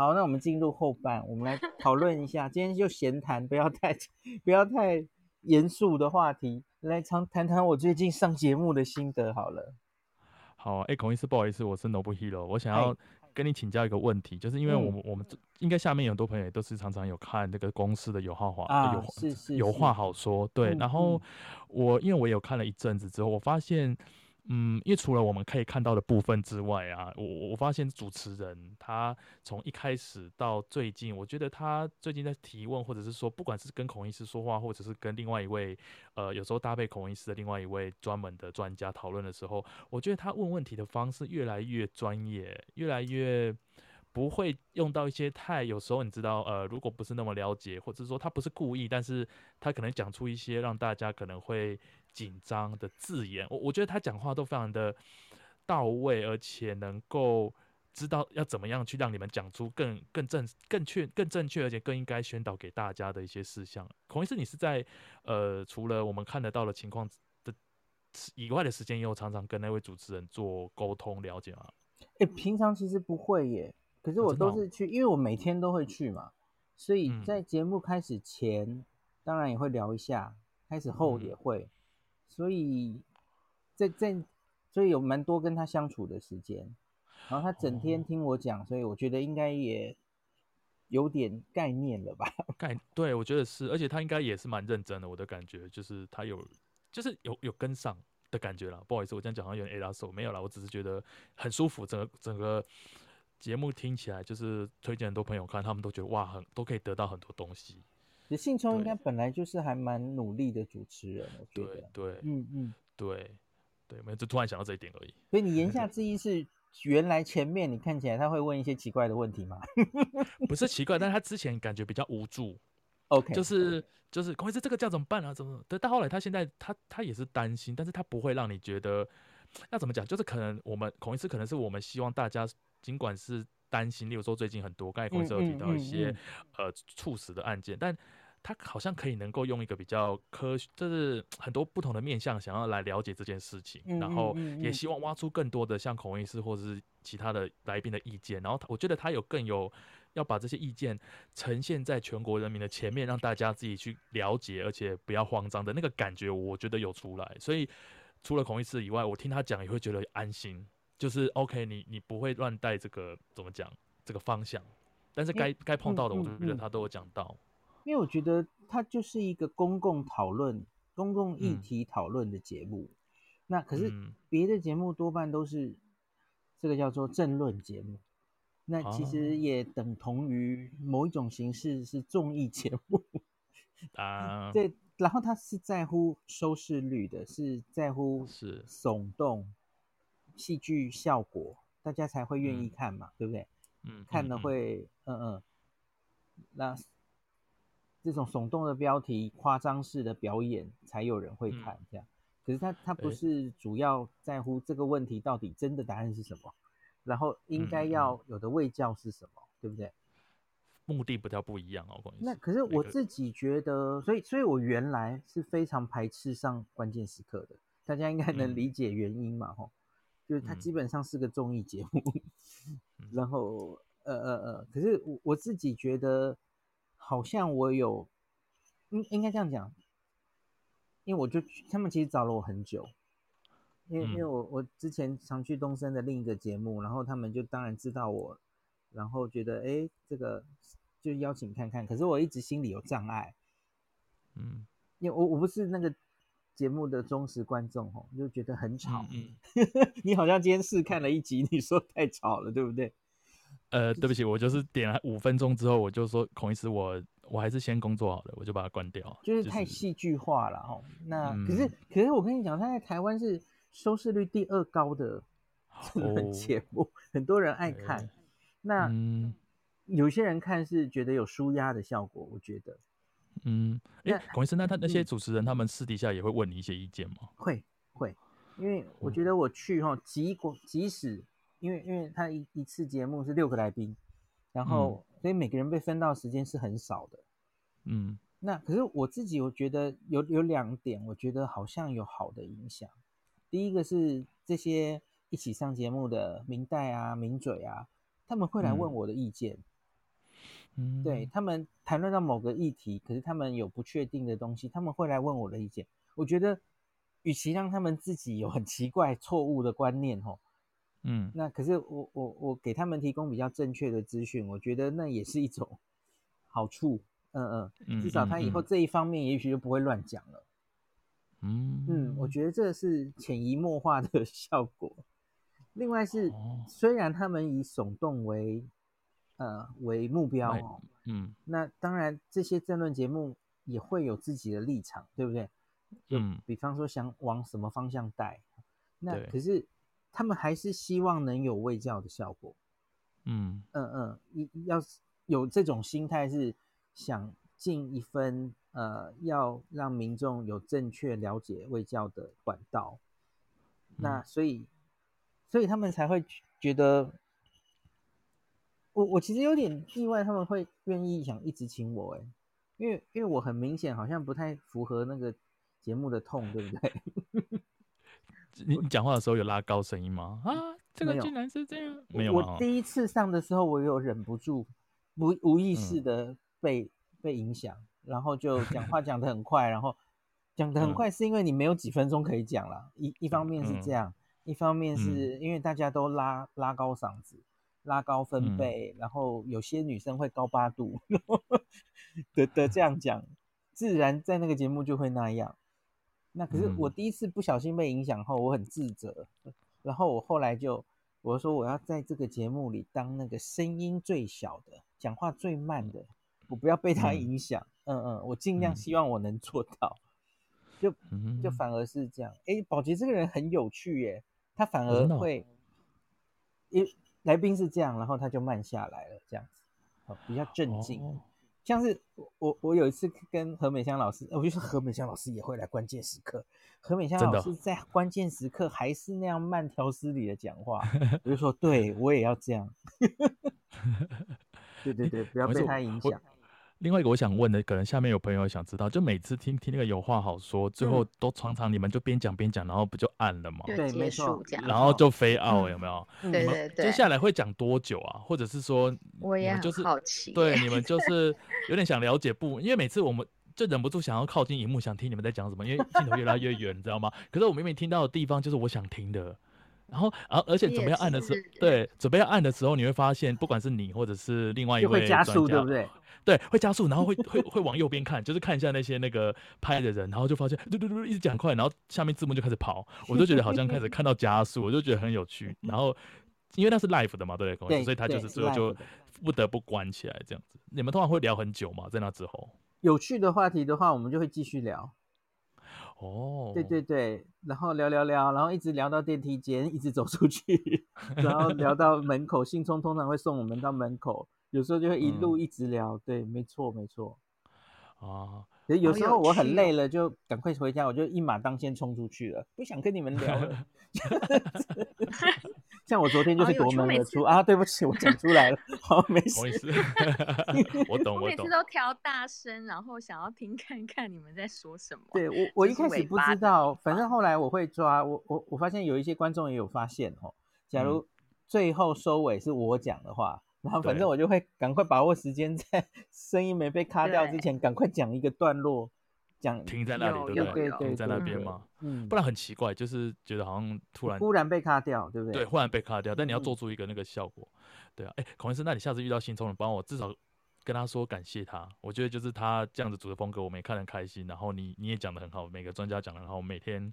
好，那我们进入后半，我们来 讨论一下。今天就闲谈，不要太不要太严肃的话题，来常谈谈我最近上节目的心得好了。好，哎、欸，孔医师，不好意思，我是 Nobuhiro，我想要跟你请教一个问题，就是因为我们、嗯、我们应该下面有很多朋友也都是常常有看这个公司的有话话啊，有是是，是有话好说，对。嗯、然后我因为我有看了一阵子之后，我发现。嗯，因为除了我们可以看到的部分之外啊，我我发现主持人他从一开始到最近，我觉得他最近在提问，或者是说，不管是跟孔医师说话，或者是跟另外一位呃，有时候搭配孔医师的另外一位专门的专家讨论的时候，我觉得他问问题的方式越来越专业，越来越不会用到一些太有时候你知道呃，如果不是那么了解，或者是说他不是故意，但是他可能讲出一些让大家可能会。紧张的字眼，我我觉得他讲话都非常的到位，而且能够知道要怎么样去让你们讲出更更正、更确、更正确，而且更应该宣导给大家的一些事项。孔医师，你是在呃除了我们看得到的情况的以外的时间，也有常常跟那位主持人做沟通了解吗？哎、欸，平常其实不会耶，可是我都是去，因为我每天都会去嘛，所以在节目开始前、嗯，当然也会聊一下，开始后也会。嗯所以，在在，所以有蛮多跟他相处的时间，然后他整天听我讲，所以我觉得应该也有点概念了吧？概对，我觉得是，而且他应该也是蛮认真的。我的感觉就是他有，就是有有跟上的感觉了。不好意思，我这样讲好像有点 A 拉手，没有啦，我只是觉得很舒服。整个整个节目听起来，就是推荐很多朋友看，他们都觉得哇，很都可以得到很多东西。信聪应该本来就是还蛮努力的主持人，我觉得。对对，嗯嗯，对对，没有就突然想到这一点而已。所以你言下 之意是，原来前面你看起来他会问一些奇怪的问题吗？不是奇怪，但是他之前感觉比较无助。OK，就是就是，孔医师这个叫怎么办啊？怎么？对，到后来他现在他他也是担心，但是他不会让你觉得要怎么讲，就是可能我们孔医师可能是我们希望大家尽管是担心，例如说最近很多，刚才孔医师有提到一些、嗯嗯嗯、呃猝死的案件，但。他好像可以能够用一个比较科学，就是很多不同的面向，想要来了解这件事情，然后也希望挖出更多的像孔医师或者是其他的来宾的意见。然后他，我觉得他有更有要把这些意见呈现在全国人民的前面，让大家自己去了解，而且不要慌张的那个感觉，我觉得有出来。所以除了孔医师以外，我听他讲也会觉得安心，就是 OK，你你不会乱带这个怎么讲这个方向，但是该该碰到的，我就觉得他都有讲到。因为我觉得它就是一个公共讨论、公共议题讨论的节目，嗯，那可是别的节目多半都是这个叫做政论节目，那其实也等同于某一种形式是综艺节目 啊。对，然后它是在乎收视率的，是在乎是。耸动戏剧效果，大家才会愿意看嘛，嗯，对不对？嗯，看了会嗯。嗯，嗯，那。这种耸动的标题、夸张式的表演，才有人会看。这样，可是他他不是主要在乎这个问题到底真的答案是什么，然后应该要有的卫教是什么，对不对？目的不叫不一样哦。那可是我自己觉得，所以所以我原来是非常排斥上关键时刻的。大家应该能理解原因嘛？吼，就是它基本上是个综艺节目。然后呃呃呃，可是我我自己觉得。好像我有，应应该这样讲，因为我就他们其实找了我很久，因为因为我我之前常去东森的另一个节目，然后他们就当然知道我，然后觉得哎这个就邀请看看，可是我一直心里有障碍，嗯，因为我我不是那个节目的忠实观众哦，就觉得很吵，嗯，你好像今天试看了一集，你说太吵了，对不对？呃，对不起，我就是点了五分钟之后，我就说孔医师，我我还是先工作好了，我就把它关掉。就是太戏剧化了哈、就是。那、嗯、可是可是我跟你讲，他在台湾是收视率第二高的节目、哦，很多人爱看。欸、那、嗯、有些人看是觉得有舒压的效果，我觉得。嗯，哎，孔医师，那他那些主持人、嗯，他们私底下也会问你一些意见吗？会会，因为我觉得我去哈，即管即使。因为因为他一一次节目是六个来宾，然后、嗯、所以每个人被分到时间是很少的。嗯，那可是我自己我觉得有有两点，我觉得好像有好的影响。第一个是这些一起上节目的明代啊、名嘴啊，他们会来问我的意见。嗯，对他们谈论到某个议题，可是他们有不确定的东西，他们会来问我的意见。我觉得，与其让他们自己有很奇怪错误的观念，吼，嗯，那可是我我我给他们提供比较正确的资讯，我觉得那也是一种好处。嗯嗯，至少他以后这一方面也许就不会乱讲了。嗯嗯，我觉得这是潜移默化的 效果。另外是，虽然他们以耸动为呃为目标哦，嗯，那当然这些政论节目也会有自己的立场，对不对？嗯，比方说想往什么方向带，那可是他们还是希望能有卫教的效果。嗯嗯嗯，要有这种心态是。想尽一分，呃，要让民众有正确了解卫教的管道，嗯、那所以，所以他们才会觉得，我我其实有点意外，他们会愿意想一直请我，哎，因为因为我很明显好像不太符合那个节目的痛，对不对？你你讲话的时候有拉高声音吗？啊，这个竟然是这样，没有，我第一次上的时候，我有忍不住，无无意识的。嗯被被影响，然后就讲话 讲得很快，然后讲得很快，是因为你没有几分钟可以讲了。一一方面是这样，一方面是因为大家都拉拉高嗓子，拉高分贝，然后有些女生会高八度 的的这样讲，自然在那个节目就会那样。那可是我第一次不小心被影响后，我很自责，然后我后来就我说我要在这个节目里当那个声音最小的，讲话最慢的。我不要被他影响，嗯嗯，嗯，我尽量希望我能做到，就就反而是这样。哎，宝杰这个人很有趣耶，他反而会，因来宾是这样，然后他就慢下来了，这样子，哦，比较镇静。哦、像是我我有一次跟何美香老师，我就说何美香老师也会来关键时刻，何美香老师在关键时刻还是那样慢条斯理的讲话，我就说对我也要这样，对对对，不要被他影响。另外一个我想问的，可能下面有朋友想知道，就每次听听那个有话好说，最后都常常你们就边讲边讲，然后不就暗了吗？对，没错。然后就飞奥有没有？对对对。接下来会讲多久啊？或者是说，我也很好奇。对，你们就是有点想了解不？因为每次我们就忍不住想要靠近荧幕，想听你们在讲什么，因为镜头越来越远，你知道吗？可是我明明听到的地方就是我想听的。然后，而而且准备要按的时候，对，准备要按的时候，你会发现，不管是你或者是另外一位，会加速，对不对？对，会加速，然后会会会往右边看，就是看一下那些那个拍的人，然后就发现，嘟嘟嘟，一直讲快，然后下面字幕就开始跑，我就觉得好像开始 看到加速，我就觉得很有趣。然后，因为那是 live 的嘛，对不对？所以他就是最后就不得不关起来这样子。你们通常会聊很久嘛？在那之后，有趣的话题的话，我们就会继续聊。哦，对对对，然后聊聊聊，然后一直聊到电梯间，一直走出去，然后聊到门口，信聪通常会送我们到门口。有时候就会一路一直聊，嗯、对，没错没错。哦，有时候我很累了，就赶快回家，我就一马当先冲出去了，不想跟你们聊了。像我昨天就是夺门而出啊，对不起，我讲出来了，好，没事。我懂，我懂。我每次都调大声，然后想要听 看看你们在说什么。对我，我一开始不知道，反正后来我会抓我，我我发现有一些观众也有发现哦。假如最后收尾是我讲的话。然后反正我就会赶快把握时间，在声音没被卡掉之前，赶快讲一个段落，讲停在那里，对不对？停在那边嘛，嗯，不然很奇怪，就是觉得好像突然忽然被卡掉，对不对？对，忽然被卡掉，但你要做出一个那个效果，对啊。哎，孔医生，那你下次遇到新冲，你帮我至少跟他说感谢他。我觉得就是他这样子组的风格，我们也看得很开心。然后你你也讲的很好，每个专家讲得很好，我每天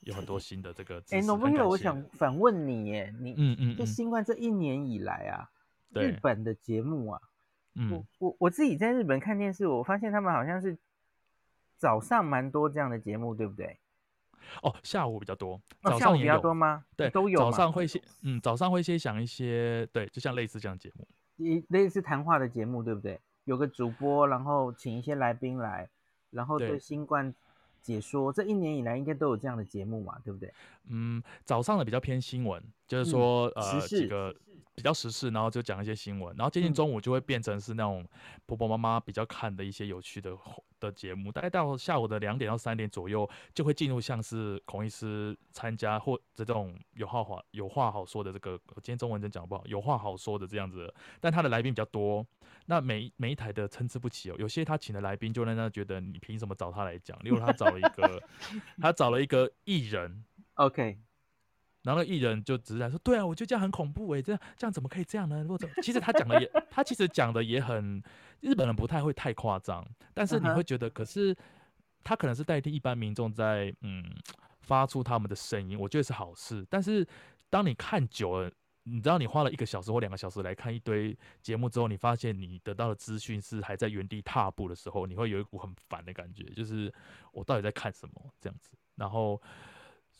有很多新的这个。哎，Noble，我想反问你，耶，你嗯嗯，就新冠这一年以来啊。日本的节目啊，嗯、我我我自己在日本看电视，我发现他们好像是早上蛮多这样的节目，对不对？哦，下午比较多，早上也比较多吗？对，都有。早上会先，嗯，早上会先想一些，对，就像类似这样节目，一类似谈话的节目，对不对？有个主播，然后请一些来宾来，然后对新冠解说。这一年以来应该都有这样的节目嘛，对不对？嗯，早上的比较偏新闻，就是说、嗯、呃几个。比较时事，然后就讲一些新闻，然后接近中午就会变成是那种婆婆妈妈比较看的一些有趣的的节目。大概到下午的两点到三点左右，就会进入像是孔医师参加或者这种有话话有话好说的这个，今天中文真讲不好，有话好说的这样子。但他的来宾比较多，那每每一台的参差不齐哦，有些他请的来宾就让他觉得你凭什么找他来讲？例如他找了一个，他找了一个艺人，OK，然后艺人就直接说，对啊，我觉得这样很恐怖诶，这样这样怎么可以这样呢？或者其实他讲的也，他其实讲的也很，日本人不太会太夸张，但是你会觉得，可是他可能是代替一般民众在嗯发出他们的声音，我觉得是好事，但是当你看久了。你知道，你花了一个小时或两个小时来看一堆节目之后，你发现你得到的资讯是还在原地踏步的时候，你会有一股很烦的感觉，就是我到底在看什么这样子。然后，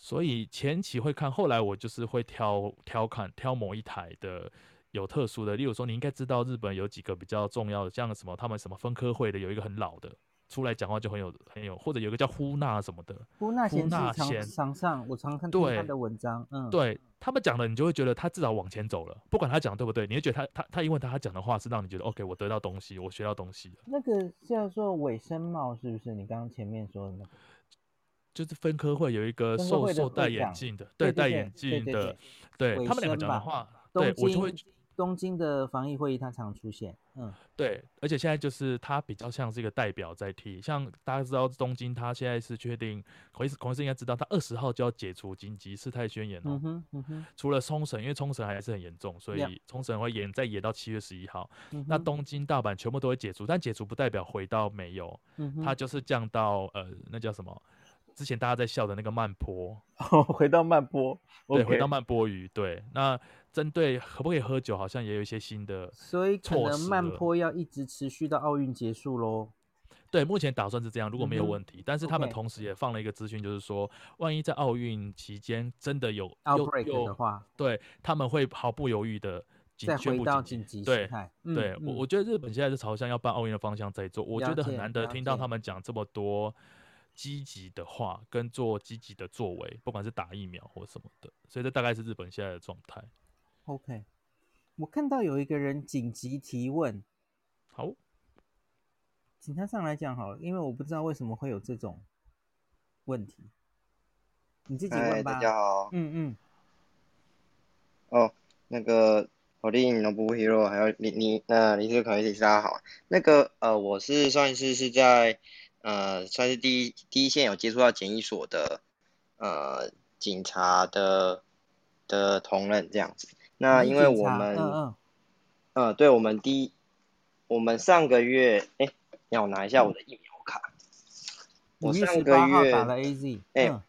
所以前期会看，后来我就是会挑挑看挑某一台的有特殊的，例如说，你应该知道日本有几个比较重要的，像什么他们什么分科会的，有一个很老的。出来讲话就很有很有，或者有一个叫呼纳什么的，呼纳贤是常上，我常看他的文章，嗯，对他们讲的，你就会觉得他至少往前走了，不管他讲对不对，你会觉得他他他因为他他讲的话是让你觉得 OK，我得到东西，我学到东西了。那个叫做尾声帽是不是？你刚刚前面说的那个，就是分科会有一个瘦瘦戴眼镜的，对，戴眼镜的，对他们两个讲的话，对我就会。东京的防疫会议，他常出现。嗯，对，而且现在就是他比较像是一个代表在替。像大家知道东京，他现在是确定，孔医师孔医师应该知道，他二十号就要解除紧急事态宣言哦。嗯哼，嗯哼。除了冲绳，因为冲绳还是很严重，所以冲绳会延再延到七月十一号。嗯。那东京、大阪全部都会解除，但解除不代表回到没有。嗯，它就是降到呃，那叫什么？之前大家在笑的那个慢坡。哦，回到慢坡。对，回到慢坡鱼。对，那。针对可不可以喝酒，好像也有一些新的，所以可能慢坡要一直持续到奥运结束喽。对，目前打算是这样，如果没有问题。嗯、但是他们同时也放了一个资讯，就是说，万一在奥运期间真的有 outbreak 的话，对，他们会毫不犹豫的再回到紧急状态。对，对、嗯、我我觉得日本现在是朝向要办奥运的方向在做，我觉得很难得听到他们讲这么多积极的话跟做积极的作为，不管是打疫苗或什么的，所以这大概是日本现在的状态。OK，我看到有一个人紧急提问，好，请他上来讲好了，因为我不知道为什么会有这种问题，你自己问吧。大家好，嗯嗯，哦，那个我丽影的不 hero，还有你你那你是可以大家好，那个呃我是上一次是在呃算是第一第一线有接触到检疫所的呃警察的的同仁这样子。那因为我们，嗯嗯，嗯，对，我们第一，我们上个月，哎，让我拿一下我的疫苗卡。我上个月打了 AZ，哎、嗯，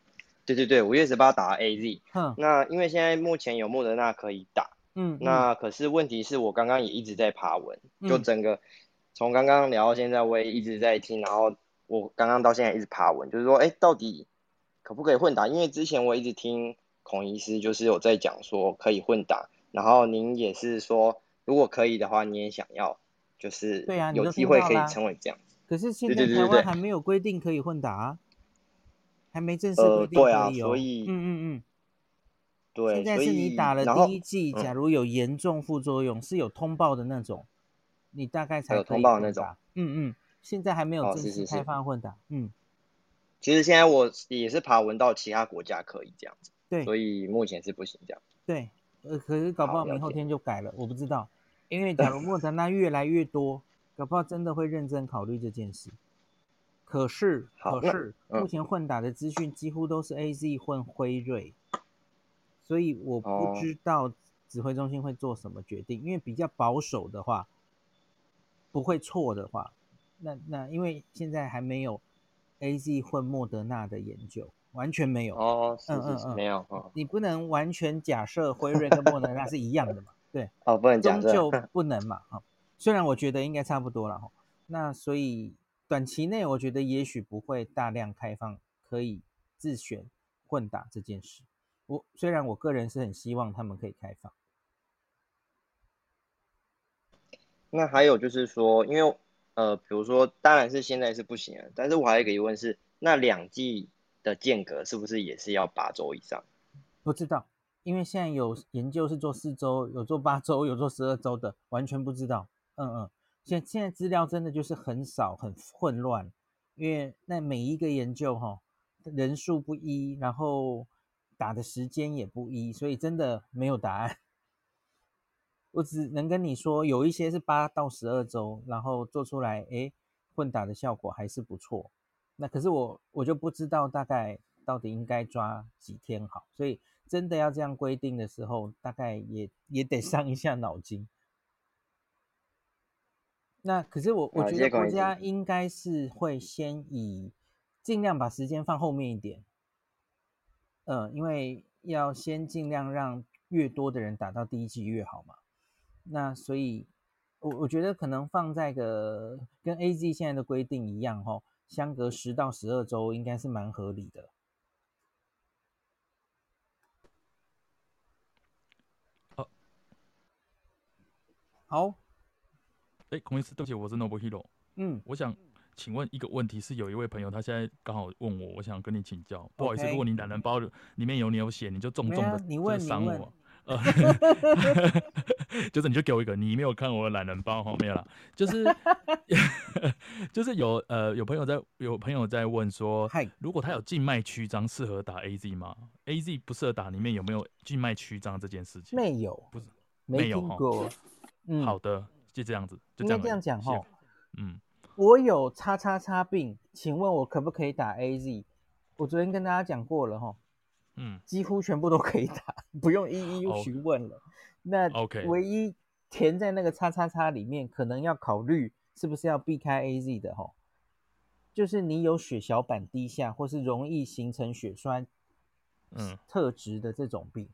对对对，五月十八打了 AZ。嗯。那因为现在目前有莫德纳可以打，嗯，那可是问题是我刚刚也一直在爬文，嗯、就整个从刚刚聊到现在，我也一直在听，然后我刚刚到现在一直爬文，就是说，哎，到底可不可以混打？因为之前我一直听孔医师就是有在讲说可以混打。然后您也是说，如果可以的话，你也想要，就是对啊，有机会可以成为这样。可是现在台湾还没有规定可以混打啊，还没正式规定可以哦。呃、对啊，所以，嗯嗯嗯，对，现在是你打了第一剂，假如有严重副作用，是有通报的那种，你大概才可以有通报的那种。嗯嗯，现在还没有正式开放混打。哦、是是是嗯，其实现在我也是爬文到其他国家可以这样子，对，所以目前是不行这样。对。呃，可是搞不好明后天就改了，我不知道，因为假如莫德纳越来越多，搞不好真的会认真考虑这件事。可是，可是目前混打的资讯几乎都是 AZ 混辉瑞，所以我不知道指挥中心会做什么决定，因为比较保守的话，不会错的话，那那因为现在还没有 AZ 混莫德纳的研究。完全没有哦，是是是，嗯嗯嗯，没有哦。你不能完全假设辉瑞跟莫德纳是一样的嘛？对，哦，不能假设，终究不能嘛。哈，虽然我觉得应该差不多了哈。那所以短期内，我觉得也许不会大量开放可以自选混打这件事。我虽然我个人是很希望他们可以开放。那还有就是说，因为呃，比如说，当然是现在是不行了，但是我还有一个疑问是，那两剂。的间隔是不是也是要八周以上？不知道，因为现在有研究是做四周，有做八周，有做十二周的，完全不知道。嗯嗯，现现在资料真的就是很少，很混乱，因为那每一个研究哈人数不一，然后打的时间也不一，所以真的没有答案。我只能跟你说，有一些是八到十二周，然后做出来，哎，混打的效果还是不错。那可是我我就不知道大概到底应该抓几天好，所以真的要这样规定的时候，大概也也得伤一下脑筋。那可是我我觉得国家应该是会先以尽量把时间放后面一点，嗯，因为要先尽量让越多的人打到第一季越好嘛。那所以，我我觉得可能放在个跟 AZ 现在的规定一样哦，相隔十到十二周应该是蛮合理的。好，好。哎，孔医师，对不起，我是 Noble Hero。嗯，我想请问一个问题，是有一位朋友他现在刚好问我，我想跟你请教。不好意思，如果你懒人包里面有你有写，你就重重的就赏我。呃，就是你就给我一个，你没有看我的懒人包哈，没有啦。就是 就是有呃有朋友在有朋友在问说，如果他有静脉曲张，适合打 AZ 吗？AZ 不适合打，里面有没有静脉曲张这件事情？没有，不是没有哈。嗯，好的。就这样子，就这样，应该这样讲哈。嗯，我有叉叉叉病，请问我可不可以打 AZ？我昨天跟大家讲过了哈。嗯，几乎全部都可以打，不用一一询问了。Oh, 那 OK，唯一填在那个叉叉叉里面，可能要考虑是不是要避开 AZ 的哈。就是你有血小板低下，或是容易形成血栓，嗯，特质的这种病。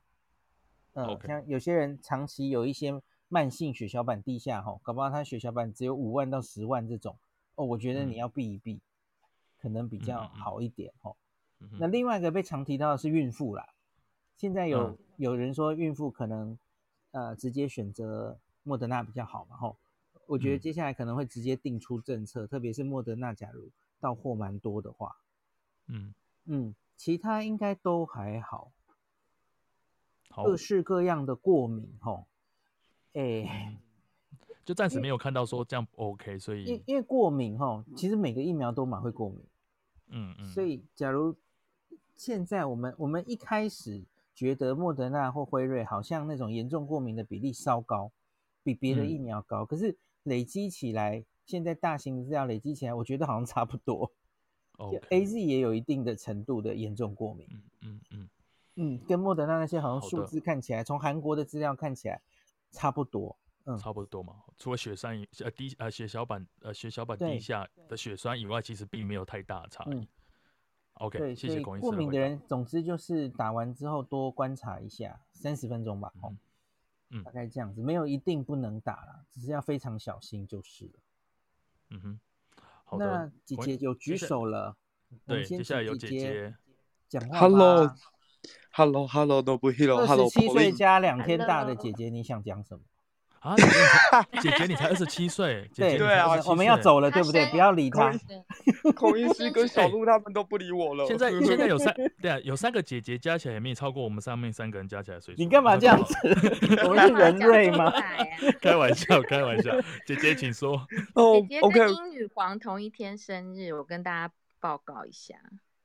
嗯.像有些人长期有一些。慢性血小板低下，哈，搞不好他血小板只有五万到十万这种，哦，我觉得你要避一避，嗯、可能比较好一点，哈、嗯。那另外一个被常提到的是孕妇啦，现在有、嗯、有人说孕妇可能，呃，直接选择莫德纳比较好嘛，吼。我觉得接下来可能会直接定出政策，嗯、特别是莫德纳，假如到货蛮多的话，嗯。嗯，其他应该都还好，好，各式各样的过敏，吼。哎、欸，就暂时没有看到说这样 OK，所以因因为过敏哈，其实每个疫苗都蛮会过敏，嗯嗯，所以假如现在我们我们一开始觉得莫德纳或辉瑞好像那种严重过敏的比例稍高，比别的疫苗高，嗯、可是累积起来，现在大型资料累积起来，我觉得好像差不多。Okay. AZ 也有一定的程度的严重过敏，嗯嗯嗯嗯，跟莫德纳那些好像数字看起来，从韩国的资料看起来。差不多，嗯，差不多嘛。除了血栓以呃低呃血小板呃血小板低下的血栓以外，其实并没有太大的差异。嗯、OK，对谢谢龚医师。过敏的人，总之就是打完之后多观察一下，三十分钟吧，哦，嗯，大概这样子，没有一定不能打啦，只是要非常小心就是了。嗯哼，好的。那姐姐有举手了，对，接下来有姐姐讲话。Hello。Hello，Hello，都不 Hello。二十七岁加两天大的姐姐，你想讲什么？啊，姐姐你才二十七岁，姐姐对啊，我们要走了，对不对？不要理他。孔医师跟小鹿他们都不理我了。现在 现在有三对啊，有三个姐姐加起来也没超过我们上面三个人加起来岁数。你干嘛这样子？我们是人类吗？开玩笑，开玩笑。姐姐请说。哦，姐姐跟英女皇同一天生日，我跟大家报告一下。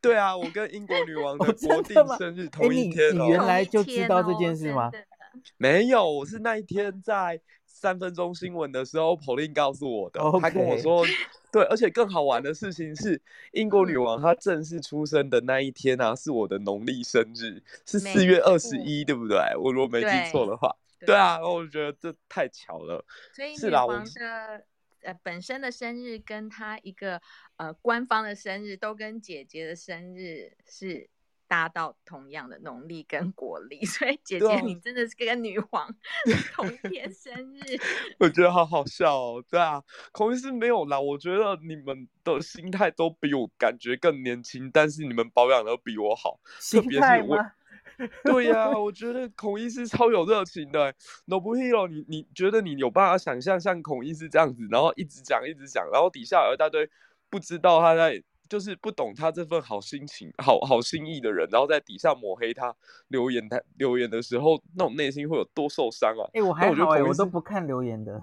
对啊，我跟英国女王的国定生日同一天哦。你原来就知道这件事吗？没有，我是那一天在三分钟新闻的时候，Pauline 告诉我的。他跟我说，对，而且更好玩的事情是，英国女王她正式出生的那一天啊，是我的农历生日，是四月二十一，对不对？我如果没记错的话，对啊，我觉得这太巧了。所以女王的。呃，本身的生日跟她一个呃官方的生日都跟姐姐的生日是搭到同样的农历跟国历，所以姐姐你真的是跟女皇 同一天生日。我觉得好好笑哦，对啊，孔医师没有啦，我觉得你们的心态都比我感觉更年轻，但是你们保养的比我好，心态吗？特别是我。对呀、啊，我觉得孔医师超有热情的。Nobuhiro，你你觉得你有办法想象像孔医师这样子，然后一直讲一直讲，然后底下有一大堆不知道他在，就是不懂他这份好心情、好好心意的人，然后在底下抹黑他留言他留言的时候，那种内心会有多受伤啊？哎、欸，我还好哎、欸，我都不看留言的。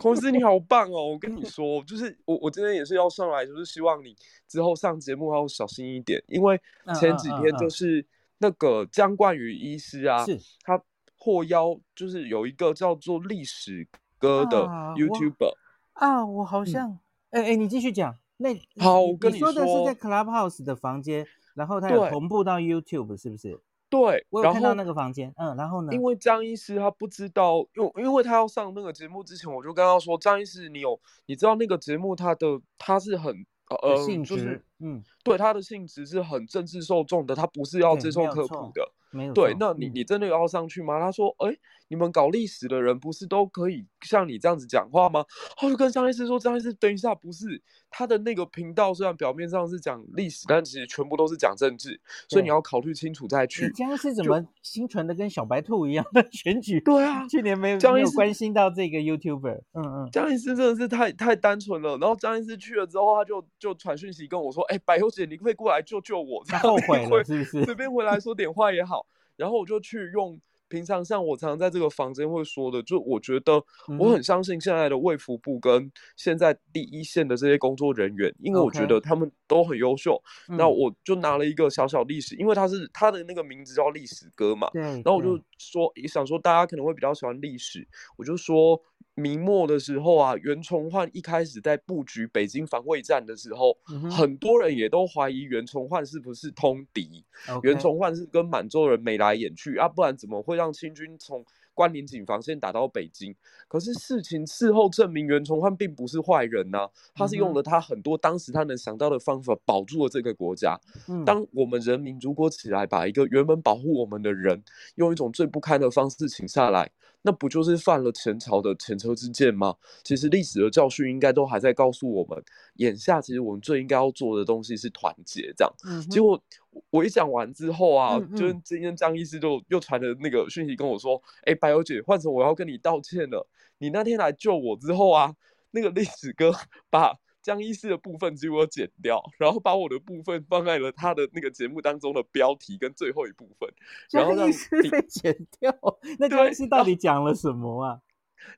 孔医师你好棒哦！我跟你说，就是我我今天也是要上来，就是希望你之后上节目要小心一点，因为前几天就是。那个江冠宇医师啊，是他获邀，就是有一个叫做历史哥的 YouTuber 啊，啊，我好像，哎、嗯、哎、欸欸，你继续讲。那好，我跟你说，的是在 Clubhouse 的房间，然后他有同步到 YouTube，是不是？对，我有看到那个房间。嗯，然后呢？因为张医师他不知道，因为因为他要上那个节目之前，我就跟他说，张医师，你有你知道那个节目他的他是很呃性质，就是嗯，对，他的性质是很政治受众的，他不是要接受科普的。没有对，那你你真的要上去吗？嗯、他说，哎，你们搞历史的人不是都可以像你这样子讲话吗？我就跟张医师说，张医师，等一下，不是他的那个频道，虽然表面上是讲历史，但其实全部都是讲政治，所以你要考虑清楚再去。江医师怎么心存的跟小白兔一样的 选举？对啊，去年没有没有关心到这个 YouTuber。嗯嗯，江医师真的是太太单纯了。然后张医师去了之后，他就就传讯息跟我说，哎，百优姐，你可以过来救救我。后悔了是不是？随便回来说点话也好。然后我就去用平常像我常常在这个房间会说的，就我觉得我很相信现在的卫福部跟现在第一线的这些工作人员，因为我觉得他们都很优秀。那我就拿了一个小小历史，因为他是他的那个名字叫历史哥嘛。对。然后我就说，也想说大家可能会比较喜欢历史，我就说。明末的时候啊，袁崇焕一开始在布局北京防卫战的时候，嗯、很多人也都怀疑袁崇焕是不是通敌。袁崇焕是跟满洲人眉来眼去啊，不然怎么会让清军从关宁警防线打到北京？可是事情事后证明，袁崇焕并不是坏人呐、啊，他是用了他很多当时他能想到的方法保住了这个国家。嗯、当我们人民如果起来把一个原本保护我们的人，用一种最不堪的方式请下来。那不就是犯了前朝的前车之鉴吗？其实历史的教训应该都还在告诉我们，眼下其实我们最应该要做的东西是团结。这样，嗯、结果我一讲完之后啊，嗯嗯就是今天张医师就又传了那个讯息跟我说：“哎、欸，百优姐，换成我要跟你道歉了。你那天来救我之后啊，那个历史哥 把。”江医师的部分就我剪掉，然后把我的部分放在了他的那个节目当中的标题跟最后一部分，然后让江医师被剪掉。那江医师到底讲了什么啊？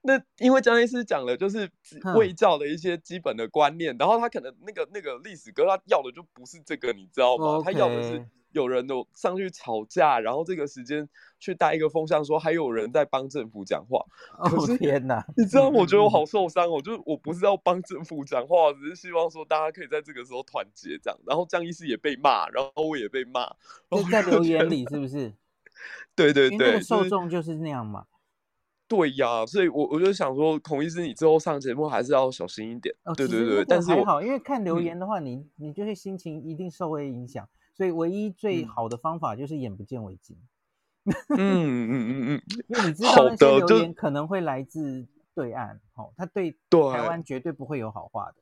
那因为江医师讲了就是卫教的一些基本的观念，然后他可能那个那个历史哥他要的就不是这个，你知道吗.他要的是。有人都上去吵架，然后这个时间去带一个风向，说还有人在帮政府讲话。可是、哦、天哪！你知道，我觉得我好受伤。我就我不是要帮政府讲话，只是希望说大家可以在这个时候团结这样。然后江医师也被骂，然后我也被骂。就在留言里是不是？对对对，那个受众就是那样嘛。对呀，所以我我就想说，孔医师，你之后上节目还是要小心一点。哦、对对对，但是还好，因为看留言的话，嗯、你你就是心情一定受会影响。所以唯一最好的方法就是眼不见为净。嗯嗯嗯嗯，因为你知道那些留言可能会来自对岸，哦，他对台湾绝对不会有好话的。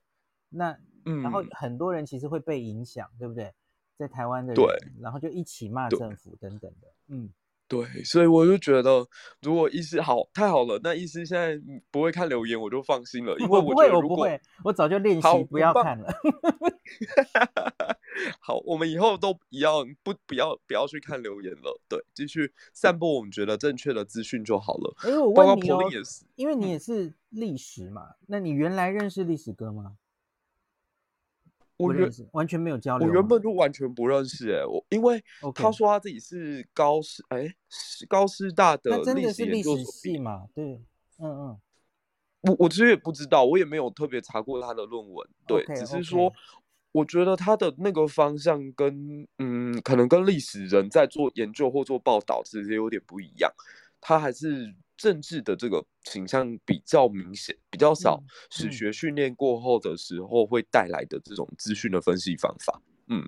那然后很多人其实会被影响，对不对？在台湾的人，对，然后就一起骂政府等等的。嗯，对，所以我就觉得，如果医师好太好了，那医师现在不会看留言，我就放心了，因为 我不会，我不会，我早就练习不要看了。好，我们以后都一样，不不要不要去看留言了，对，继续散播我们觉得正确的资讯就好了。哎，我问你哦，因为你也是历史嘛，那你原来认识历史哥吗？我认识，完全没有交流。我原本就完全不认识，哎，我因为他说他自己是高师，哎，高师大的历史研究所系嘛，对，嗯嗯，我我其实也不知道，我也没有特别查过他的论文，对，只是说。我觉得他的那个方向跟嗯，可能跟历史人在做研究或做报道其实有点不一样。他还是政治的这个倾向比较明显，比较少史学训练过后的时候会带来的这种资讯的分析方法。嗯，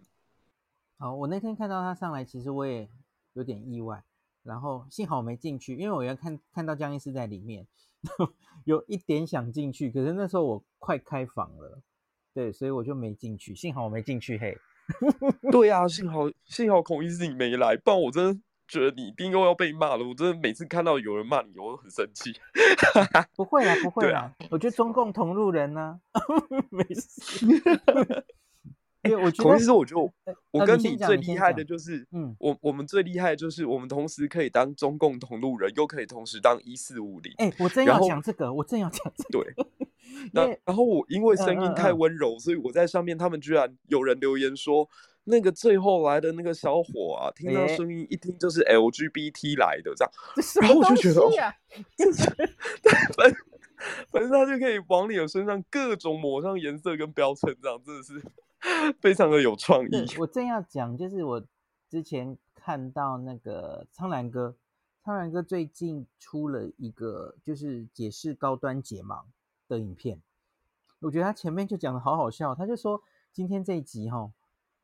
好，我那天看到他上来，其实我也有点意外，然后幸好我没进去，因为我原看看到江医师在里面，有一点想进去，可是那时候我快开房了。对，所以我就没进去，幸好我没进去。嘿，对呀、啊，幸好幸好孔医师你没来，不然我真的觉得你一定又要被骂了。我真的每次看到有人骂你，我都很生气。不会啦，不会啦，啊、我觉得中共同路人呢、啊，没事。哎，我觉得孔医师，我就我跟你最厉害的就是，嗯，我我们最厉害的就是，我们同时可以当中共同路人，又可以同时当一四五零。哎，我正要讲这个，我正要讲这个。对。那然后我因为声音太温柔，所以我在上面，他们居然有人留言说，那个最后来的那个小伙啊，听到声音一听就是 LGBT 来的这样，然后我就觉得，啊、反正反正他就可以往你的身上各种抹上颜色跟标签，这样真的是 非常的有创意。我正要讲，就是我之前看到那个苍兰哥，苍兰哥最近出了一个就是解释高端解盲的影片，我觉得他前面就讲的好好笑，他就说今天这一集哈。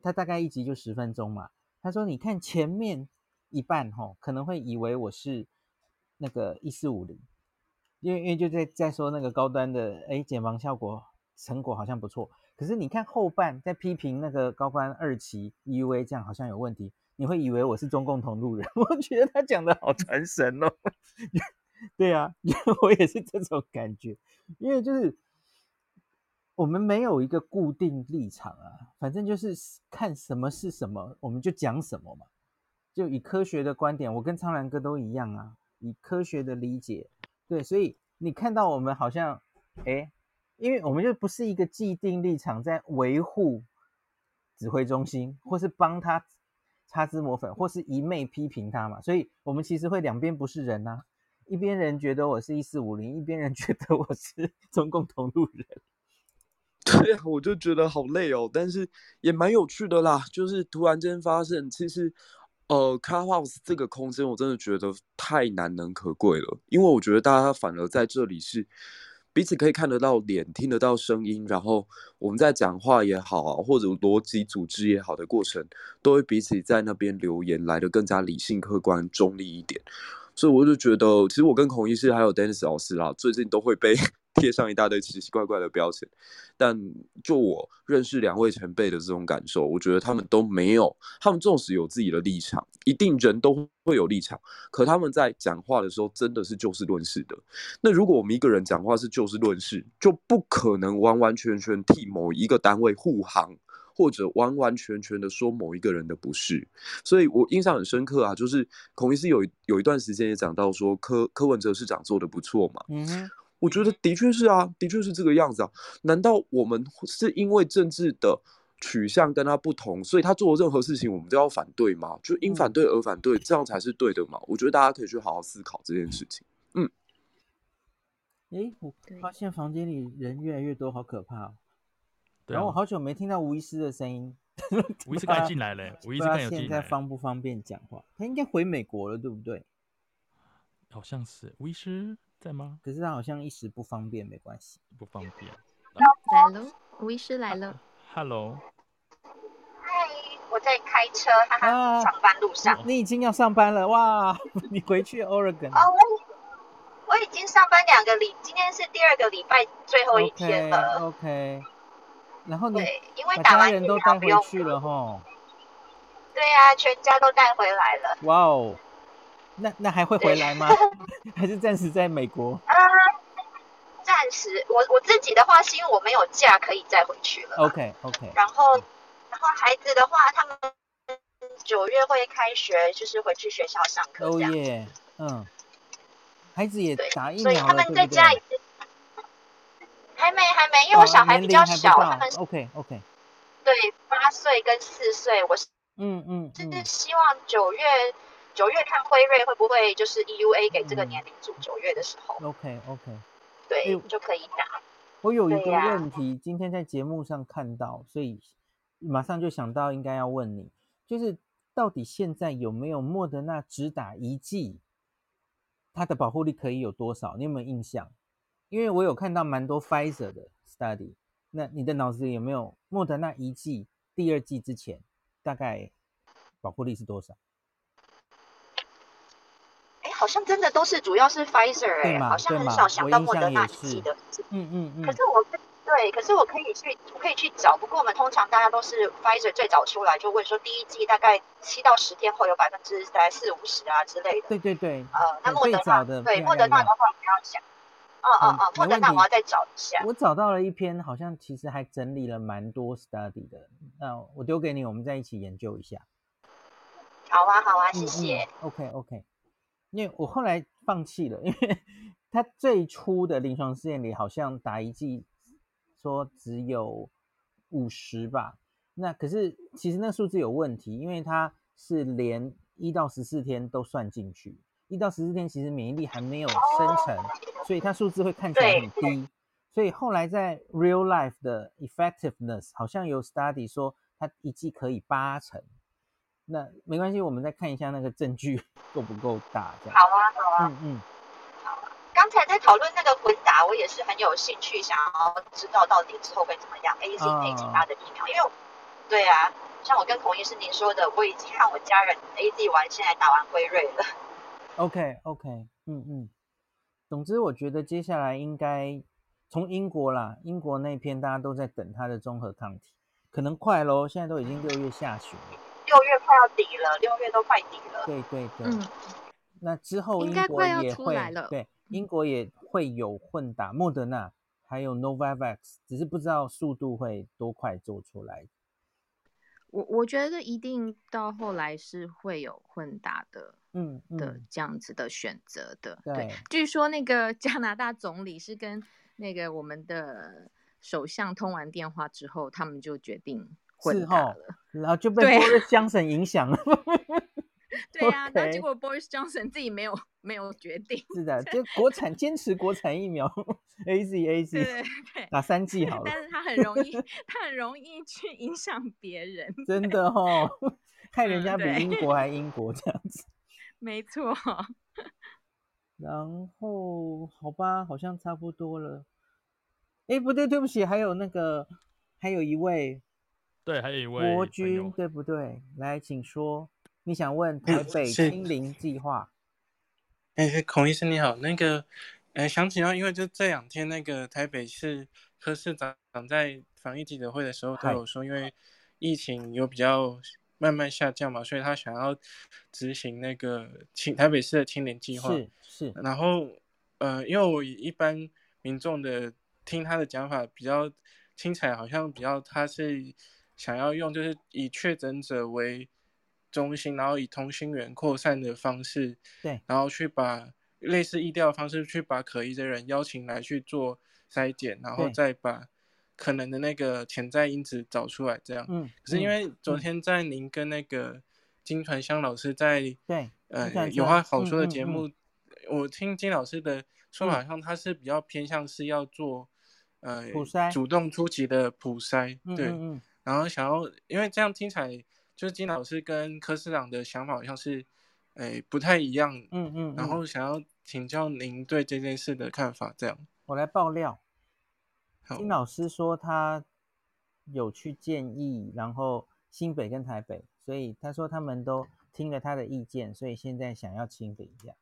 他大概一集就十分钟嘛。他说：“你看前面一半吼，可能会以为我是那个一四五零，因为因为就在在说那个高端的哎，减防效果成果好像不错。可是你看后半在批评那个高端二期 EUA 这样好像有问题，你会以为我是中共同路人。我觉得他讲的好传神哦。对啊，我也是这种感觉，因为就是。”我们没有一个固定立场啊，反正就是看什么是什么，我们就讲什么嘛。就以科学的观点，我跟苍兰哥都一样啊，以科学的理解，对，所以你看到我们好像，哎，因为我们就不是一个既定立场，在维护指挥中心，或是帮他擦脂抹粉，或是一昧批评他嘛，所以我们其实会两边不是人呐，一边人觉得我是一四五零，一边人觉得我是 中共同路人。对啊，我就觉得好累哦，但是也蛮有趣的啦。就是突然间发现，其实，呃，Clubhouse 这个空间，我真的觉得太难能可贵了。因为我觉得大家反而在这里是彼此可以看得到脸，听得到声音，然后我们在讲话也好啊，或者逻辑组织也好的过程，都会彼此在那边留言来的更加理性、客观、中立一点。所以我就觉得，其实我跟孔医师还有 Dennis 老师啦，最近都会被。贴上一大堆奇奇怪怪的标签，但就我认识两位前辈的这种感受，我觉得他们都没有，他们纵使有自己的立场，一定人都会有立场，可他们在讲话的时候真的是就事论事的。那如果我们一个人讲话是就事论事，就不可能完完全全替某一个单位护航，或者完完全全的说某一个人的不是。所以我印象很深刻啊，就是孔医师有有一段时间也讲到说柯柯文哲市长做的不错嘛，嗯。我觉得的确是啊，的确是这个样子啊。难道我们是因为政治的取向跟他不同，所以他做的任何事情我们都要反对吗？就因反对而反对，这样才是对的吗？我觉得大家可以去好好思考这件事情。嗯。诶，我发现房间里人越来越多，好可怕哦。然后我好久没听到吴医师的声音。吴医师刚进来了，吴医师刚有进来。现在方不方便讲话？他应该回美国了，对不对？好像是吴医师。在吗？可是他好像一时不方便，没关系，不方便。来喽，吴医师来了。Hello。嗨，我在开车，哈哈，上班路上。你已经要上班了哇？你回去 Oregon？哦，我我已经上班两个礼，今天是第二个礼拜最后一天了。OK, okay. 然后呢，因为打完疫苗不用去了哈。对呀、啊，全家都带回来了。哇哦。那那还会回来吗？还是暂时在美国？啊，暂时。我我自己的话是因为我没有假可以再回去了。OK OK。然后，然后孩子的话，他们九月会开学，就是回去学校上课。哦耶，嗯。孩子也打疫苗了，所以他们在家里还没还没，因为我小孩比较小，他们 OK OK。对，八岁跟四岁，我是嗯嗯，就是希望九月。九月看辉瑞会不会就是 EUA 给这个年龄组九月的时候？OK OK，对，欸、就可以打。我有一个问题，啊、今天在节目上看到，所以马上就想到应该要问你，就是到底现在有没有莫德纳只打一剂，它的保护力可以有多少？你有没有印象？因为我有看到蛮多 Pfizer 的 study，那你的脑子里有没有莫德纳一剂第二剂之前大概保护力是多少？好像真的都是，主要是 Pfizer 哎、欸，好像很少想到莫德纳一剂的。嗯嗯嗯。可是我对，可是我可以去，我可以去找。不过我们通常大家都是 Pfizer 最早出来，就问说第一季大概七到十天后有百分之大概四五十啊之类的。对对对。呃，那莫德纳对莫德纳的话不要想。嗯嗯嗯，莫德纳我要再找一下。我找到了一篇，好像其实还整理了蛮多 study 的。那我丢给你，我们再一起研究一下。好啊好啊，谢谢。嗯嗯、OK OK。因为我后来放弃了，因为 他最初的临床试验里好像打一剂说只有五十吧，那可是其实那数字有问题，因为它是连一到十四天都算进去，一到十四天其实免疫力还没有生成，所以它数字会看起来很低。所以后来在 real life 的 effectiveness 好像有 study 说它一剂可以八成。那没关系，我们再看一下那个证据够不够大，这样。好啊，好啊。嗯嗯。好。刚才在讨论那个混打，我也是很有兴趣，想要知道到底之后会怎么样。A Z 配其他的疫苗，因为对啊，像我跟孔医师您说的，我已经让我家人 A Z 完，现在打完辉瑞了。OK OK，嗯嗯。总之，我觉得接下来应该从英国啦，英国那边大家都在等它的综合抗体，可能快喽。现在都已经六月下旬了。六月快要底了，六月都快底了。对对对，嗯，那之后英国也会对，英国也会有混打莫德纳，还有 Novavax，只是不知道速度会多快做出来。我我觉得一定到后来是会有混打的，嗯，嗯的这样子的选择的。对，对，据说那个 加拿大总理是跟那个我们的首相通完电话之后，他们就决定。混打了，然后就被 Boris Johnson 影响了。对呀、啊，那结果 Boris Johnson 自己没有没有决定。是的，就国产坚持国产疫苗 A Z A Z，对对对，打三剂好了。但是他很容易，他很容易去影响别人。真的哦，害人家比英国还英国这样子。没错。然后好吧，好像差不多了。哎，不对，对不起，还有那个，还有一位。对，还有一位国军，对不对？来，请说，你想问台北清零计划？哎，孔医生你好，那个，呃，想请教，因为就这两天那个台北市柯市长在防疫记者会的时候他有说，因为疫情有比较慢慢下降嘛，所以他想要执行那个清台北市的清零计划。是是。然后，呃，因为我一般民众的听他的讲法比较听起来好像比较他是。想要用就是以确诊者为中心，然后以同心圆扩散的方式，对，然后去把类似疫调的方式去把可疑的人邀请来去做筛检，然后再把可能的那个潜在因子找出来，这样。嗯。可是因为昨天在您跟那个金传香老师在对呃有话好说的节目，嗯嗯嗯、我听金老师的说法，上他是比较偏向是要做呃普筛主动出击的普筛，对。嗯嗯嗯然后想要，因为这样听起来，就是金老师跟柯市长的想法好像是，诶，不太一样。嗯嗯，嗯。然后想要请教您对这件事的看法，这样。我来爆料。金老师说他有去建议，然后新北跟台北，所以他说他们都听了他的意见，所以现在想要清零一下。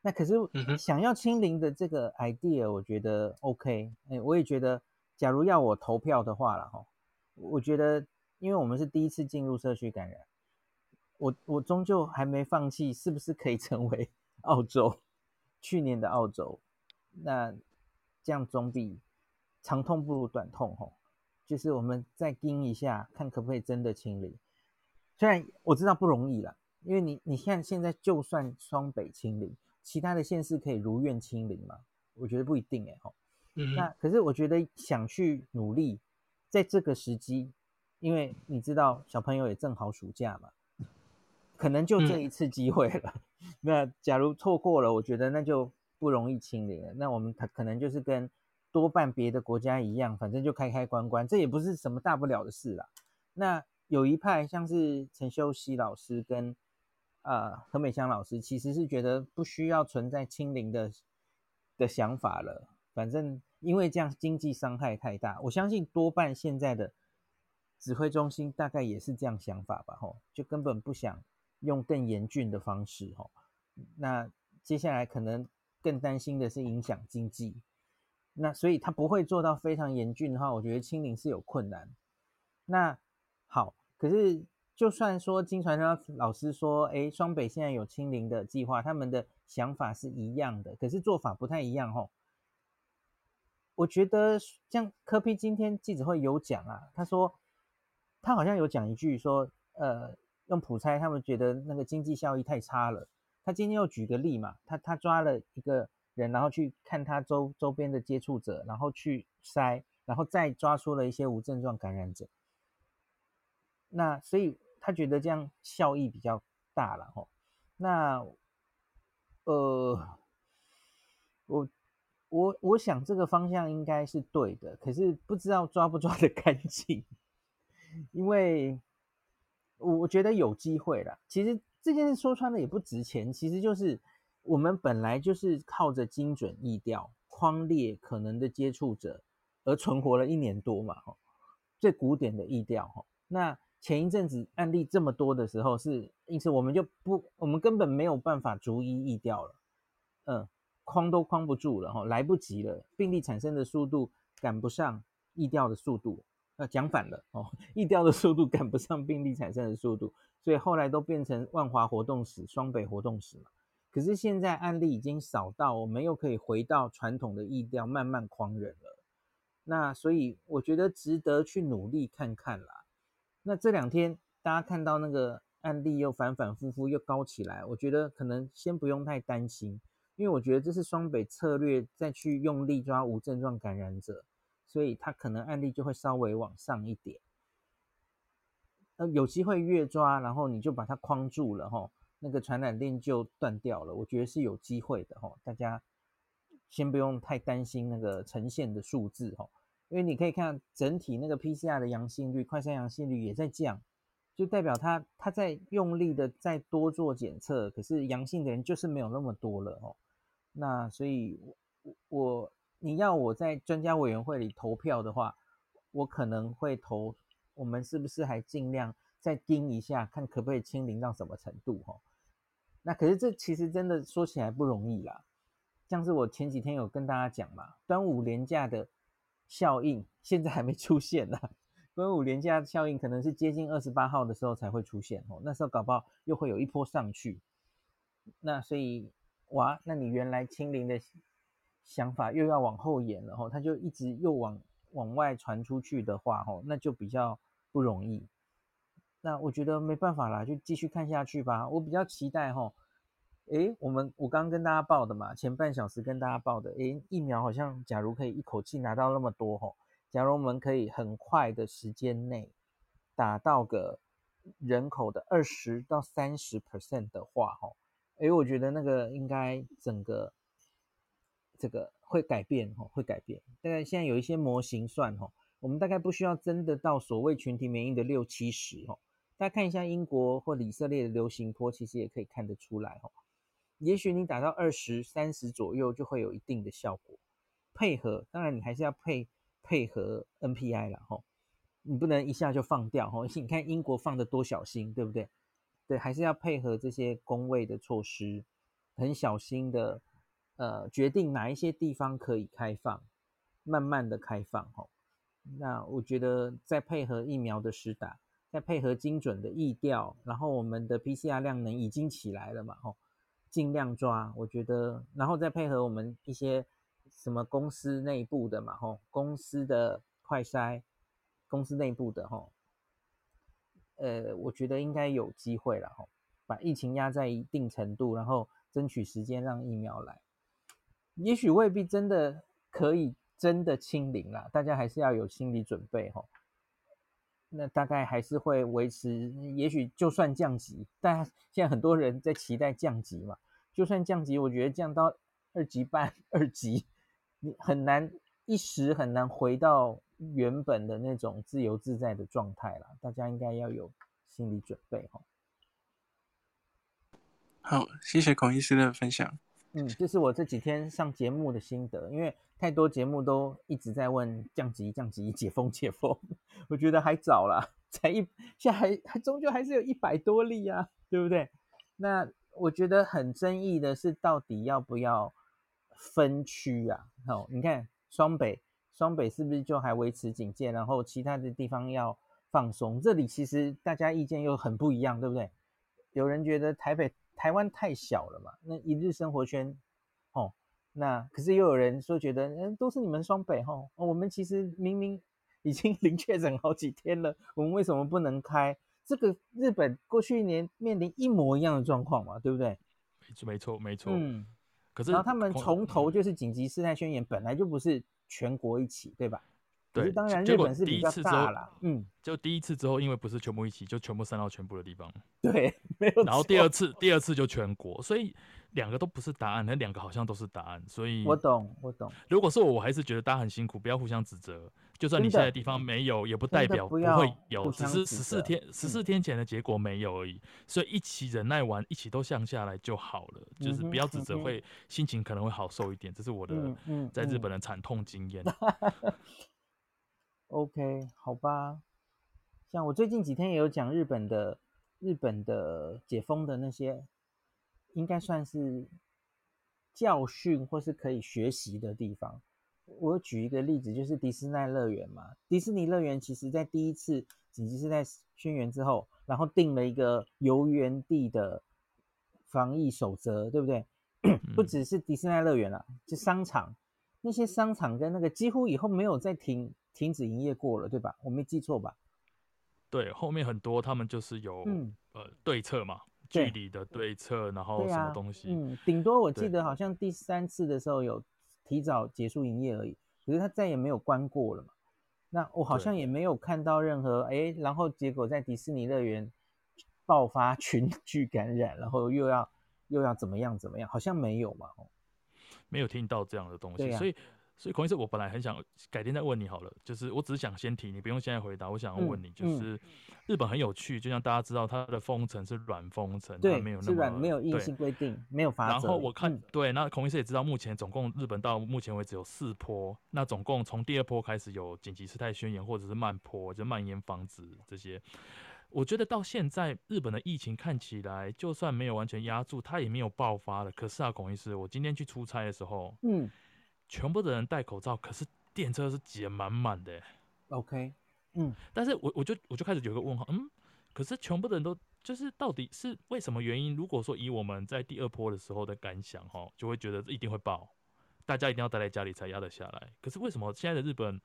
那可是想要清零的这个 idea，我觉得 OK。哎，我也觉得，假如要我投票的话了哈。我觉得，因为我们是第一次进入社区感染，我我终究还没放弃，是不是可以成为 澳洲去年的澳洲？那这样总比长痛不如短痛吼。就是我们再盯一下，看可不可以真的清零。虽然我知道不容易了，因为你你看现在就算双北清零，其他的县市可以如愿清零吗？我觉得不一定哎吼。嗯。那可是我觉得想去努力。在这个时机，因为你知道小朋友也正好暑假嘛，可能就这一次机会了。嗯、那假如错过了，我觉得那就不容易清零了。那我们可可能就是跟多半别的国家一样，反正就开开关关，这也不是什么大不了的事啦。那有一派像是陈修熙老师跟呃何美香老师，其实是觉得不需要存在清零的的想法了，反正。因为这样经济伤害太大，我相信多半现在的指挥中心大概也是这样想法吧，吼，就根本不想用更严峻的方式，吼。那接下来可能更担心的是影响经济，那所以他不会做到非常严峻的话，我觉得清零是有困难。那好，可是就算说金传香老师说，哎，双北现在有清零的计划，他们的想法是一样的，可是做法不太一样，吼。我觉得像柯 P 今天记者会有讲啊，他说他好像有讲一句说，呃，用普筛他们觉得那个经济效益太差了。他今天又举个例嘛，他他抓了一个人，然后去看他周周边的接触者，然后去筛，然后再抓出了一些无症状感染者。那所以他觉得这样效益比较大了吼。那呃，我我我想这个方向应该是对的，可是不知道抓不抓得 干净，因为我我觉得有机会啦。其实这件事说穿了也不值钱，其实就是我们本来就是靠着精准疫调框列可能的接触者而存活了一年多嘛，最古典的意调，那。前一阵子案例这么多的时候，是因此我们就不，我们根本没有办法逐一疫调了，嗯，框都框不住了哈，来不及了，病例产生的速度赶不上疫调的速度，那，讲反了哦，疫调的速度赶不上病例产生的速度，所以后来都变成万华活动史、双北活动史嘛。可是现在案例已经少到我们又可以回到传统的疫调慢慢框人了，那所以我觉得值得去努力看看啦。那这两天大家看到那个案例又反反复复又高起来，我觉得可能先不用太担心，因为我觉得这是双北策略再去用力抓无症状感染者，所以他可能案例就会稍微往上一点。呃，有机会越抓，然后你就把它框住了吼，那个传染链就断掉了，我觉得是有机会的吼，大家先不用太担心那个呈现的数字吼。因为你可以看整体那个 PCR 的阳性率、快筛阳性率也在降，就代表他他在用力的再多做检测，可是阳性的人就是没有那么多了哦。那所以我，我你要我在专家委员会里投票的话，我可能会投我们是不是还尽量再盯一下，看可不可以清零到什么程度哦。那可是这其实真的说起来不容易啦，像是我前几天有跟大家讲嘛，端午连假的。效应现在还没出现呢，端午连假效应可能是接近二十八号的时候才会出现哦，那时候搞不好又会有一波上去，那所以哇，那你原来清零的想法又要往后延了吼，它就一直又往往外传出去的话吼，那就比较不容易。那我觉得没办法啦，就继续看下去吧。我比较期待吼。诶，我们我刚刚跟大家报的嘛，前半小时跟大家报的，诶，疫苗好像假如可以一口气拿到那么多吼，假如我们可以很快的时间内打到个人口的二十到三十 percent 的话吼，诶，我觉得那个应该整个这个会改变吼，会改变。大概现在有一些模型算吼，我们大概不需要真的到所谓群体免疫的六七十吼，大家看一下英国或以色列的流行波，其实也可以看得出来吼。也许你打到二十三十左右就会有一定的效果，配合当然你还是要配配合 NPI 了吼，你不能一下就放掉吼。你看英国放的多小心，对不对？对，还是要配合这些工位的措施，很小心的呃决定哪一些地方可以开放，慢慢的开放吼。那我觉得再配合疫苗的施打，再配合精准的疫调，然后我们的 PCR 量能已经起来了嘛吼。尽量抓，我觉得，然后再配合我们一些什么公司内部的嘛，吼，公司的快筛，公司内部的吼，呃，我觉得应该有机会了，吼，把疫情压在一定程度，然后争取时间让疫苗来，也许未必真的可以真的清零啦，大家还是要有心理准备，吼。那大概还是会维持，也许就算降级，但 现在很多人在期待降级嘛。就算降级，我觉得降到二级半、二级，你很难一时很难回到原本的那种自由自在的状态了。大家应该要有心理准备哈。好，谢谢孔医师的分享。嗯，这是我这几天上节目的心得，因为太多节目都一直在问降级、降级、解封、解封，我觉得还早啦，才一，现在还还终究还是有一百多例啊，对不对？那我觉得很争议的是，到底要不要分区啊？哦，你看双北，双北是不是就还维持警戒，然后其他的地方要放松？这里其实大家意见又很不一样，对不对？有人觉得台北。台湾太小了嘛，那一日生活圈，哦，那可是又有人说觉得，嗯，都是你们双北吼，哦，我们其实明明已经 零确诊好几天了，我们为什么不能开？这个日本过去一年面临一模一样的状况嘛，对不对？没错，没错，没错。嗯，可是然后他们从头就是紧急事态宣言，本来就不是全国一起，对吧？对当然日本是比较大啦，嗯，就第一次之后，因为不是全部一起，就全部删到全部的地方。对，没有。然后第二次，第二次就全国，所以两个都不是答案，那两个好像都是答案。所以我懂，我懂。如果是我，我还是觉得大家很辛苦，不要互相指责。就算你现在的地方没有，也不代表不会有，只是十四天十四天前的结果没有而已。所以一起忍耐完，一起都降下来就好了。就是不要指责，会心情可能会好受一点。这是我的在日本的惨痛经验。OK，好吧。像我最近几天也有讲日本的日本的解封的那些，应该算是教训或是可以学习的地方。我举一个例子，就是迪士尼乐园嘛。迪士尼乐园其实在第一次紧急事态宣言之后，然后定了一个游园地的防疫守则，对不对？不只是迪士尼乐园了，就商场那些商场跟那个几乎以后没有再停停止营业过了，对吧？我没记错吧？对，后面很多他们就是有、嗯、呃对策嘛，距离的对策，然后什么东西，啊、嗯，顶多我记得好像第三次的时候有提早结束营业而已，可是他再也没有关过了嘛。那我好像也没有看到任何哎，然后结果在迪士尼乐园爆发群聚感染，然后又要又要怎么样怎么样，好像没有嘛，哦，没有听到这样的东西，啊、所以。所以孔医师，我本来很想改天再问你好了，就是我只是想先提，你不用现在回答。我想要问你，就是日本很有趣，就像大家知道，它的封城是软封城，对，没有那么没有硬性规定，没有法则。然后我看，对，那孔医师也知道，目前总共日本到目前为止有四波，那总共从第二波开始有紧急事态宣言或者是慢坡，就蔓延防止这些。我觉得到现在日本的疫情看起来，就算没有完全压住，它也没有爆发了。可是啊，孔医师，我今天去出差的时候，嗯。全部的人戴口罩，可是电车是挤得满满的。OK，嗯，但是我我就我就开始有个问号，嗯，可是全部的人都就是到底是为什么原因？如果说以我们在第二波的时候的感想，哈，就会觉得一定会爆，大家一定要待在家里才压得下来。可是为什么现在的日本，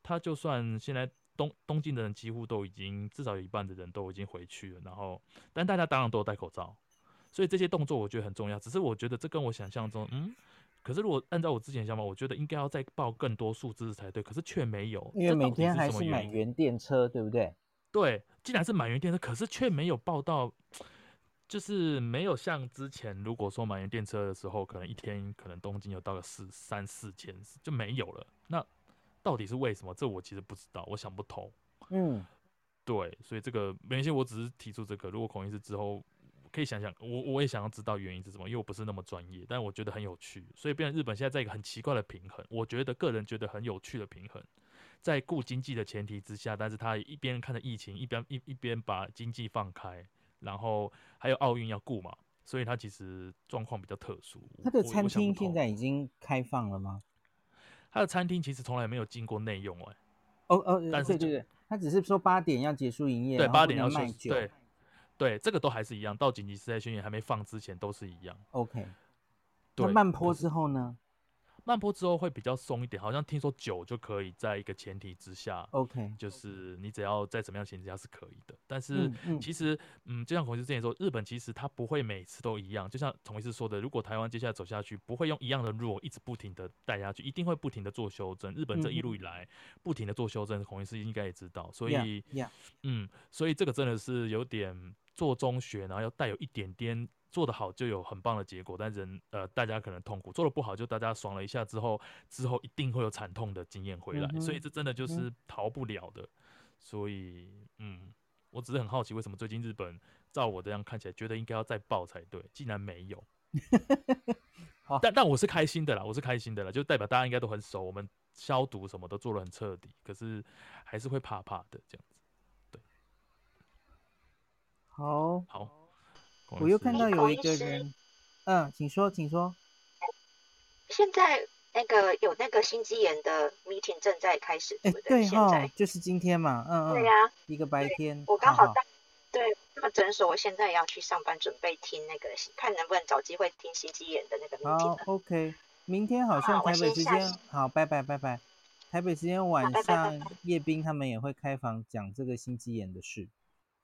他就算现在东东京的人几乎都已经至少有一半的人都已经回去了，然后但大家当然都有戴口罩，所以这些动作我觉得很重要。只是我觉得这跟我想象中，嗯。可是，如果按照我之前想法，我觉得应该要再报更多数字才对。可是却没有，因为每天还是满员电车，对不对？对，既然是满员电车，可是却没有报到，就是没有像之前，如果说满员电车的时候，可能一天可能东京有到个四三四千，就没有了。那到底是为什么？这我其实不知道，我想不通。嗯，对，所以这个没关系，我只是提出这个。如果孔医师之后。可以想想，我我也想要知道原因是什么，因为我不是那么专业，但我觉得很有趣，所以变成日本现在在一个很奇怪的平衡，我觉得个人觉得很有趣的平衡，在顾经济的前提之下，但是他一边看着疫情，一边一一边把经济放开，然后还有奥运要顾嘛，所以他其实状况比较特殊。他的餐厅现在已经开放了吗？他的餐厅其实从来没有进过内用哎、欸，哦哦，但是对对对，他只是说八点要结束营业，对，八点要卖酒，对。对，这个都还是一样，到紧急事态宣言还没放之前都是一样。OK，那慢坡之后呢？慢坡之后会比较松一点，好像听说酒就可以在一个前提之下，OK，就是你只要在怎么样前提下是可以的。但是其实，嗯，嗯，就像孔医师之前说，日本其实它不会每次都一样。就像孔医师说的，如果台湾接下来走下去，不会用一样的路一直不停的带下去，一定会不停的做修正。日本这一路以来不停的做修正，孔医师应该也知道。所以，yeah, yeah. 嗯，所以这个真的是有点。做中学，然后要带有一点点做得好，就有很棒的结果。但人呃，大家可能痛苦；做得不好，就大家爽了一下之后，之后一定会有惨痛的经验回来。嗯、所以这真的就是逃不了的。嗯、所以，嗯，我只是很好奇，为什么最近日本照我这样看起来，觉得应该要再爆才对，竟然没有。但但我是开心的啦，我是开心的啦，就代表大家应该都很熟，我们消毒什么都做得很彻底，可是还是会怕怕的这样。好，好，我又看到有一个人，嗯，请说，请说。现在那个有那个心肌炎的 meeting 正在开始，对不对？对哈，就是今天嘛，嗯嗯，对呀，一个白天。我刚好在，对，那个诊所，我现在要去上班，准备听那个，看能不能找机会听心肌炎的那个 meeting。好，OK，明天好像台北时间，好，拜拜拜拜。台北时间晚上，叶斌他们也会开房讲这个心肌炎的事。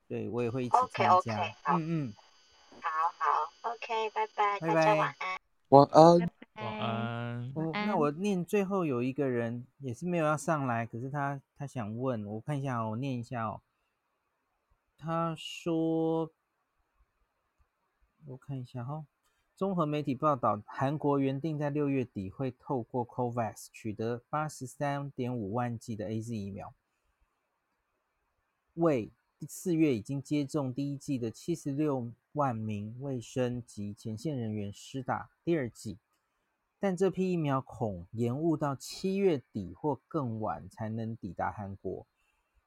对，我也会一起参加。OK OK，好，嗯嗯，好好，OK，拜拜，拜拜，大家晚安。晚安，晚安。哦，那我念最后有一个人也是没有要上来，可是他他想问，我看一下哦，我念一下哦。他说，我看一下哈、哦。综合媒体报道，韩国原定在六月底会透过 COVAX 取得八十三点五万剂的 AZ 疫苗，为四月已经接种第一剂的七十六万名卫生及前线人员施打第二剂，但这批疫苗恐延误到七月底或更晚才能抵达韩国。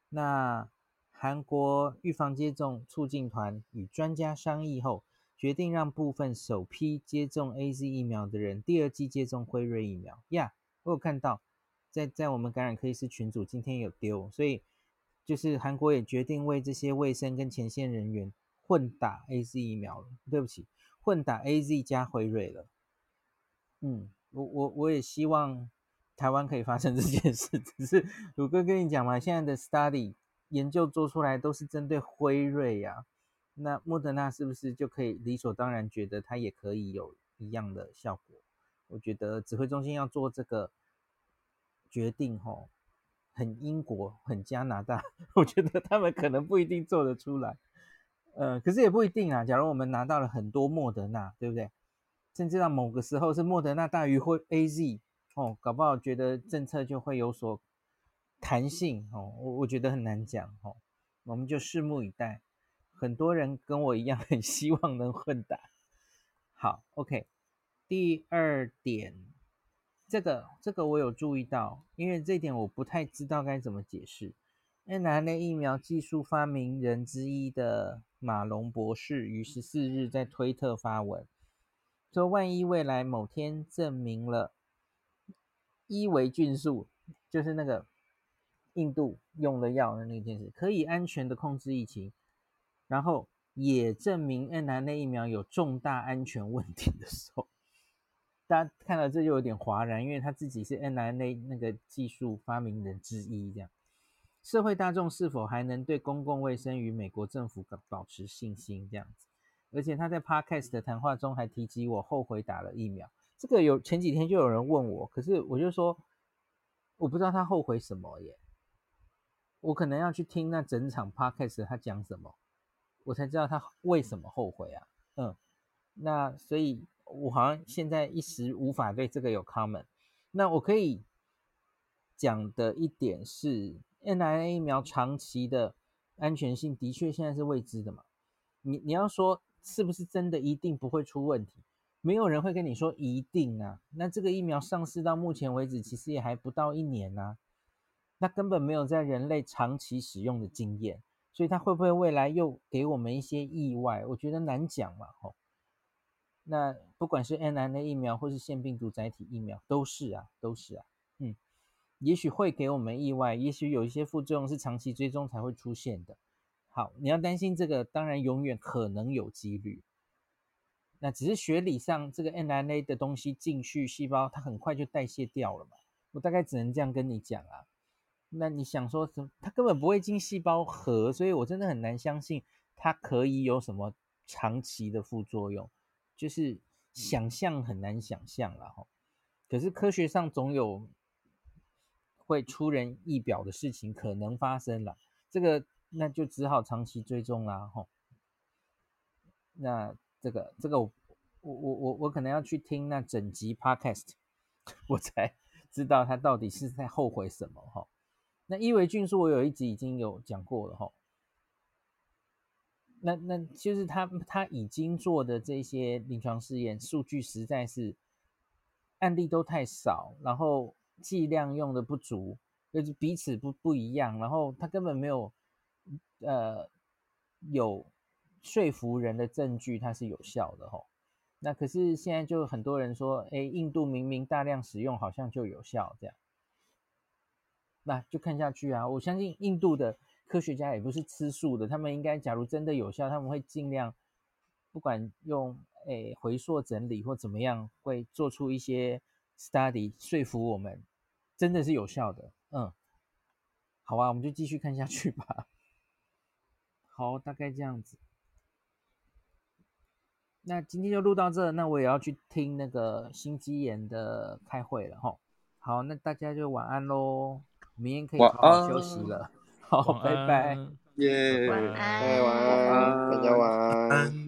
那韩国预防接种促进团与专家商议后，决定让部分首批接种 AZ 疫苗的人第二剂接种辉瑞疫苗呀。我有看到，在在我们感染科医师群组今天有丢，所以就是韩国也决定为这些卫生跟前线人员混打 AZ 疫苗了。对不起，混打 AZ 加辉瑞了。嗯，我我我也希望台湾可以发生 这件事。只是鲁哥跟你讲嘛，现在的 study 研究做出来都是针对辉瑞呀、那莫德纳是不是就可以理所当然觉得它也可以有一样的效果？我觉得指挥中心要做这个决定，吼，很英国，很加拿大，我觉得他们可能不一定做得出来。呃，可是也不一定啊。假如我们拿到了很多莫德纳，对不对？甚至到某个时候是莫德纳大于会 AZ，哦，搞不好觉得政策就会有所弹性，哦，我我觉得很难讲，哦，我们就拭目以待。很多人跟我一样，很希望能混打。好，OK。第二点，这个这个我有注意到，因为这一点我不太知道该怎么解释。mRNA 疫苗技术发明人之一的马龙博士于十四日在推特发文，说万一未来某天证明了伊维菌素，就是那个印度用的药的那件事，可以安全的控制疫情。然后也证明 mRNA 疫苗有重大安全问题的时候，大家看到这就有点哗然，因为他自己是 n r n a 那个技术发明人之一，这样社会大众是否还能对公共卫生与美国政府保持信心？这样子，而且他在 Podcast 的谈话中还提及我后悔打了疫苗，这个有前几天就有人问我，可是我就说我不知道他后悔什么耶，我可能要去听那整场 Podcast 他讲什么。我才知道他为什么后悔啊，嗯，那所以我好像现在一时无法对这个有 comment。那我可以讲的一点是，mRNA 疫苗长期的安全性的确现在是未知的嘛。你你要说是不是真的一定不会出问题？没有人会跟你说一定啊。那这个疫苗上市到目前为止，其实也还不到一年啊，那根本没有在人类长期使用的经验。所以它会不会未来又给我们一些意外？我觉得难讲嘛，吼。那不管是 mRNA 疫苗或是腺病毒载体疫苗，都是啊，都是啊，嗯，也许会给我们意外，也许有一些副作用是长期追踪才会出现的。好，你要担心这个，当然永远可能有几率。那只是学理上，这个 mRNA 的东西进去细胞，它很快就代谢掉了嘛。我大概只能这样跟你讲啊。那你想说什么？它根本不会进细胞核，所以我真的很难相信它可以有什么长期的副作用，就是想象很难想象了哈。可是科学上总有会出人意表的事情可能发生了，这个那就只好长期追踪啦哈。那这个这个我我我我我可能要去听那整集 podcast，我才知道他到底是在后悔什么哈。那伊维菌素我有一集已经有讲过了哈，那那就是他他已经做的这些临床试验数据实在是案例都太少，然后剂量用的不足，就是彼此不不一样，然后他根本没有呃有说服人的证据它是有效的哈。那可是现在就很多人说，哎，印度明明大量使用好像就有效这样。那就看下去啊！我相信印度的科学家也不是吃素的他们应该假如真的有效他们会尽量不管用诶回溯整理或怎么样会做出一些 study 说服我们真的是有效的嗯。好吧我们就继续看下去吧。好大概这样子。那今天就录到这那我也要去听那个心肌炎的开会了哈好那大家就晚安喽明天可以好好休息了。好拜拜。耶晚安。大家晚安。